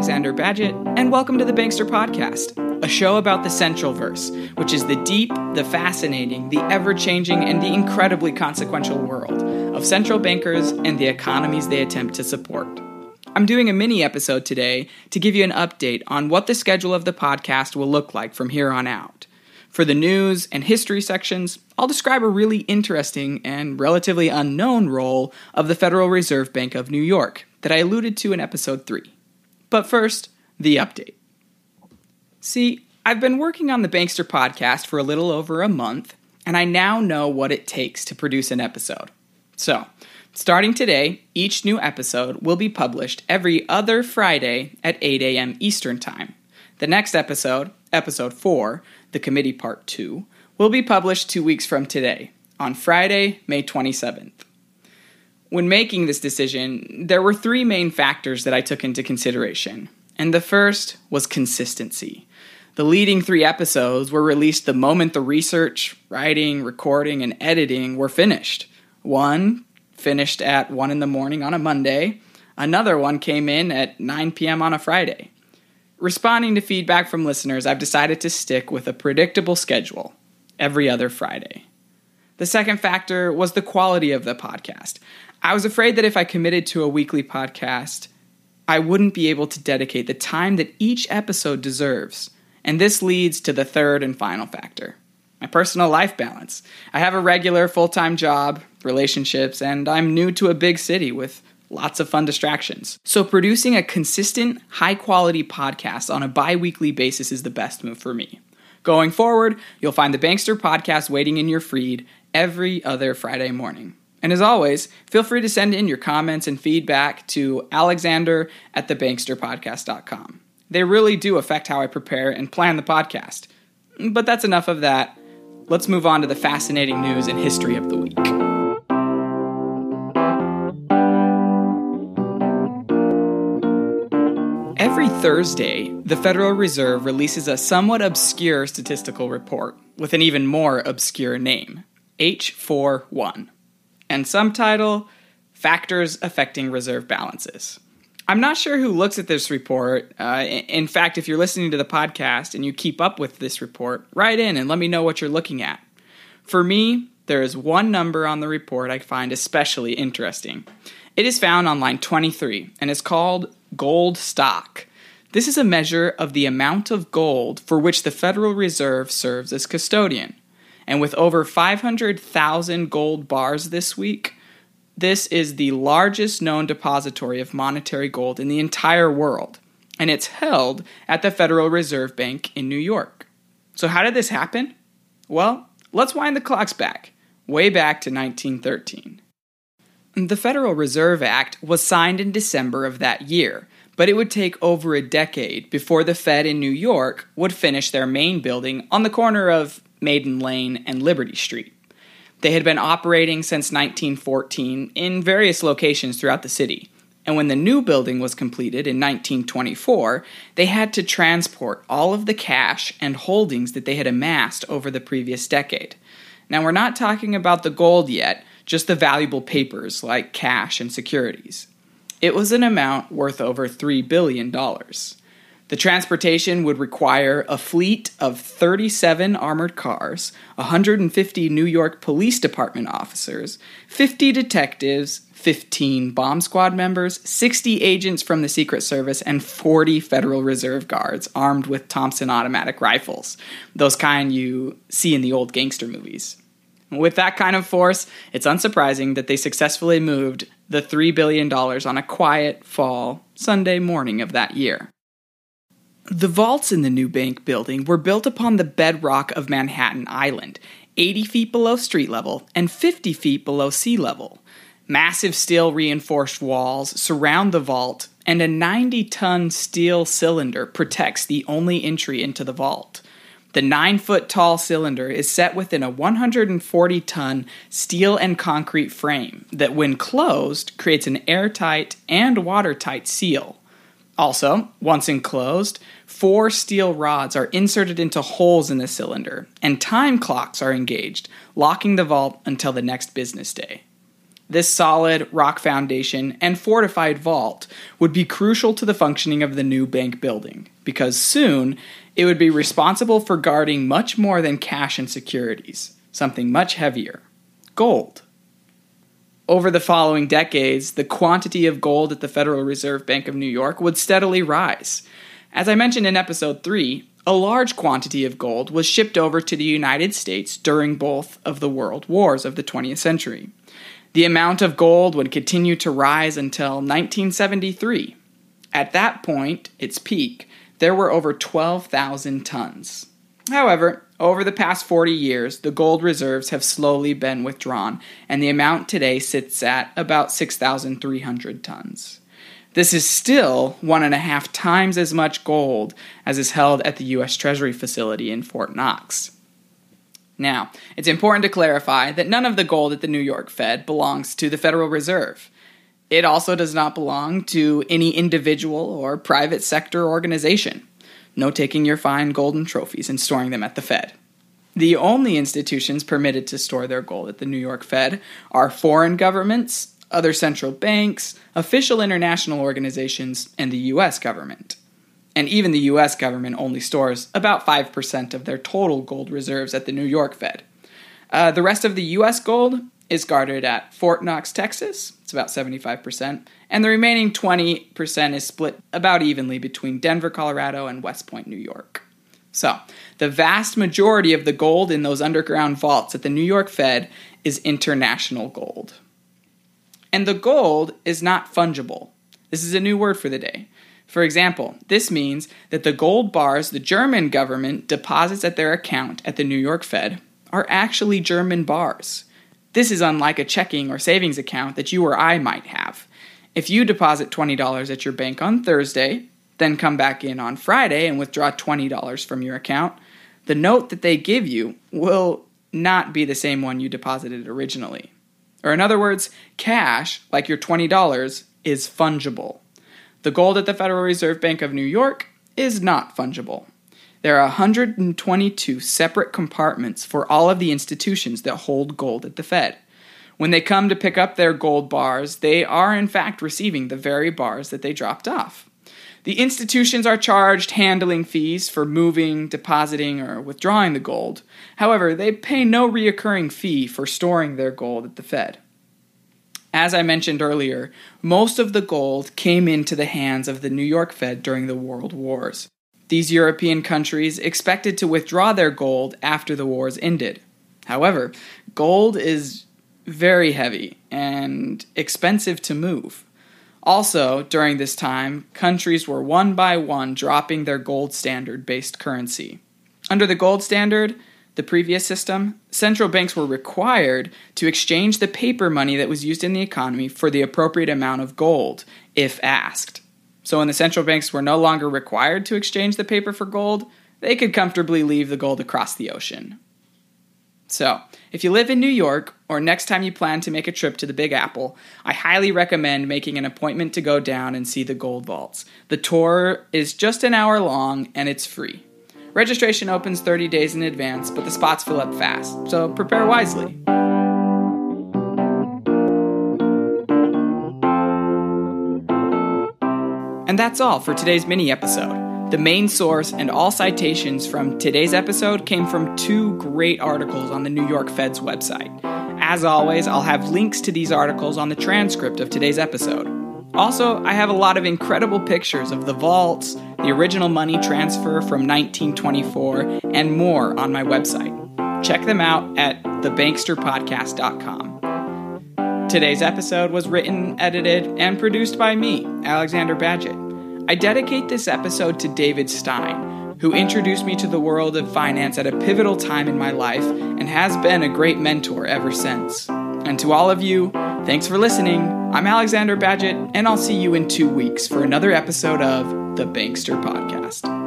Alexander Badgett, and welcome to the Bankster Podcast, a show about the central verse, which is the deep, the fascinating, the ever changing, and the incredibly consequential world of central bankers and the economies they attempt to support. I'm doing a mini episode today to give you an update on what the schedule of the podcast will look like from here on out. For the news and history sections, I'll describe a really interesting and relatively unknown role of the Federal Reserve Bank of New York that I alluded to in episode 3. But first, the update. See, I've been working on the Bankster podcast for a little over a month, and I now know what it takes to produce an episode. So, starting today, each new episode will be published every other Friday at 8 a.m. Eastern Time. The next episode, episode 4, the committee part 2, will be published two weeks from today, on Friday, May 27th. When making this decision, there were three main factors that I took into consideration, and the first was consistency. The leading three episodes were released the moment the research, writing, recording, and editing were finished. One finished at 1 in the morning on a Monday, another one came in at 9 p.m. on a Friday. Responding to feedback from listeners, I've decided to stick with a predictable schedule every other Friday. The second factor was the quality of the podcast. I was afraid that if I committed to a weekly podcast, I wouldn't be able to dedicate the time that each episode deserves. And this leads to the third and final factor my personal life balance. I have a regular full time job, relationships, and I'm new to a big city with lots of fun distractions. So, producing a consistent, high quality podcast on a bi weekly basis is the best move for me. Going forward, you'll find the Bankster podcast waiting in your feed every other Friday morning. And as always, feel free to send in your comments and feedback to alexander at thebanksterpodcast.com. They really do affect how I prepare and plan the podcast. But that's enough of that. Let's move on to the fascinating news and history of the week. Every Thursday, the Federal Reserve releases a somewhat obscure statistical report with an even more obscure name H41 and subtitle Factors Affecting Reserve Balances. I'm not sure who looks at this report. Uh, in fact, if you're listening to the podcast and you keep up with this report, write in and let me know what you're looking at. For me, there is one number on the report I find especially interesting. It is found on line 23 and is called gold stock. This is a measure of the amount of gold for which the Federal Reserve serves as custodian. And with over 500,000 gold bars this week, this is the largest known depository of monetary gold in the entire world. And it's held at the Federal Reserve Bank in New York. So, how did this happen? Well, let's wind the clocks back, way back to 1913. The Federal Reserve Act was signed in December of that year, but it would take over a decade before the Fed in New York would finish their main building on the corner of Maiden Lane, and Liberty Street. They had been operating since 1914 in various locations throughout the city. And when the new building was completed in 1924, they had to transport all of the cash and holdings that they had amassed over the previous decade. Now, we're not talking about the gold yet, just the valuable papers like cash and securities. It was an amount worth over $3 billion. The transportation would require a fleet of 37 armored cars, 150 New York Police Department officers, 50 detectives, 15 bomb squad members, 60 agents from the Secret Service, and 40 Federal Reserve Guards armed with Thompson automatic rifles, those kind you see in the old gangster movies. With that kind of force, it's unsurprising that they successfully moved the $3 billion on a quiet fall Sunday morning of that year. The vaults in the new bank building were built upon the bedrock of Manhattan Island, 80 feet below street level and 50 feet below sea level. Massive steel reinforced walls surround the vault, and a 90 ton steel cylinder protects the only entry into the vault. The 9 foot tall cylinder is set within a 140 ton steel and concrete frame that, when closed, creates an airtight and watertight seal. Also, once enclosed, four steel rods are inserted into holes in the cylinder, and time clocks are engaged, locking the vault until the next business day. This solid rock foundation and fortified vault would be crucial to the functioning of the new bank building, because soon it would be responsible for guarding much more than cash and securities, something much heavier gold. Over the following decades, the quantity of gold at the Federal Reserve Bank of New York would steadily rise. As I mentioned in episode 3, a large quantity of gold was shipped over to the United States during both of the world wars of the 20th century. The amount of gold would continue to rise until 1973. At that point, its peak, there were over 12,000 tons. However, over the past 40 years, the gold reserves have slowly been withdrawn, and the amount today sits at about 6,300 tons. This is still one and a half times as much gold as is held at the U.S. Treasury facility in Fort Knox. Now, it's important to clarify that none of the gold at the New York Fed belongs to the Federal Reserve. It also does not belong to any individual or private sector organization. No taking your fine golden trophies and storing them at the Fed. The only institutions permitted to store their gold at the New York Fed are foreign governments, other central banks, official international organizations, and the US government. And even the US government only stores about 5% of their total gold reserves at the New York Fed. Uh, the rest of the US gold is guarded at Fort Knox, Texas. It's about 75%. And the remaining 20% is split about evenly between Denver, Colorado, and West Point, New York. So, the vast majority of the gold in those underground vaults at the New York Fed is international gold. And the gold is not fungible. This is a new word for the day. For example, this means that the gold bars the German government deposits at their account at the New York Fed are actually German bars. This is unlike a checking or savings account that you or I might have. If you deposit $20 at your bank on Thursday, then come back in on Friday and withdraw $20 from your account, the note that they give you will not be the same one you deposited originally. Or, in other words, cash, like your $20, is fungible. The gold at the Federal Reserve Bank of New York is not fungible. There are 122 separate compartments for all of the institutions that hold gold at the Fed. When they come to pick up their gold bars, they are in fact receiving the very bars that they dropped off. The institutions are charged handling fees for moving, depositing, or withdrawing the gold. However, they pay no reoccurring fee for storing their gold at the Fed. As I mentioned earlier, most of the gold came into the hands of the New York Fed during the World Wars. These European countries expected to withdraw their gold after the wars ended. However, gold is very heavy and expensive to move. Also, during this time, countries were one by one dropping their gold standard based currency. Under the gold standard, the previous system, central banks were required to exchange the paper money that was used in the economy for the appropriate amount of gold, if asked. So, when the central banks were no longer required to exchange the paper for gold, they could comfortably leave the gold across the ocean. So, if you live in New York, or next time you plan to make a trip to the Big Apple, I highly recommend making an appointment to go down and see the gold vaults. The tour is just an hour long and it's free. Registration opens 30 days in advance, but the spots fill up fast, so prepare wisely. And that's all for today's mini episode. The main source and all citations from today's episode came from two great articles on the New York Fed's website. As always, I'll have links to these articles on the transcript of today's episode. Also, I have a lot of incredible pictures of the vaults, the original money transfer from 1924, and more on my website. Check them out at thebanksterpodcast.com. Today's episode was written, edited, and produced by me, Alexander Badgett. I dedicate this episode to David Stein, who introduced me to the world of finance at a pivotal time in my life and has been a great mentor ever since. And to all of you, thanks for listening. I'm Alexander Badgett, and I'll see you in two weeks for another episode of the Bankster Podcast.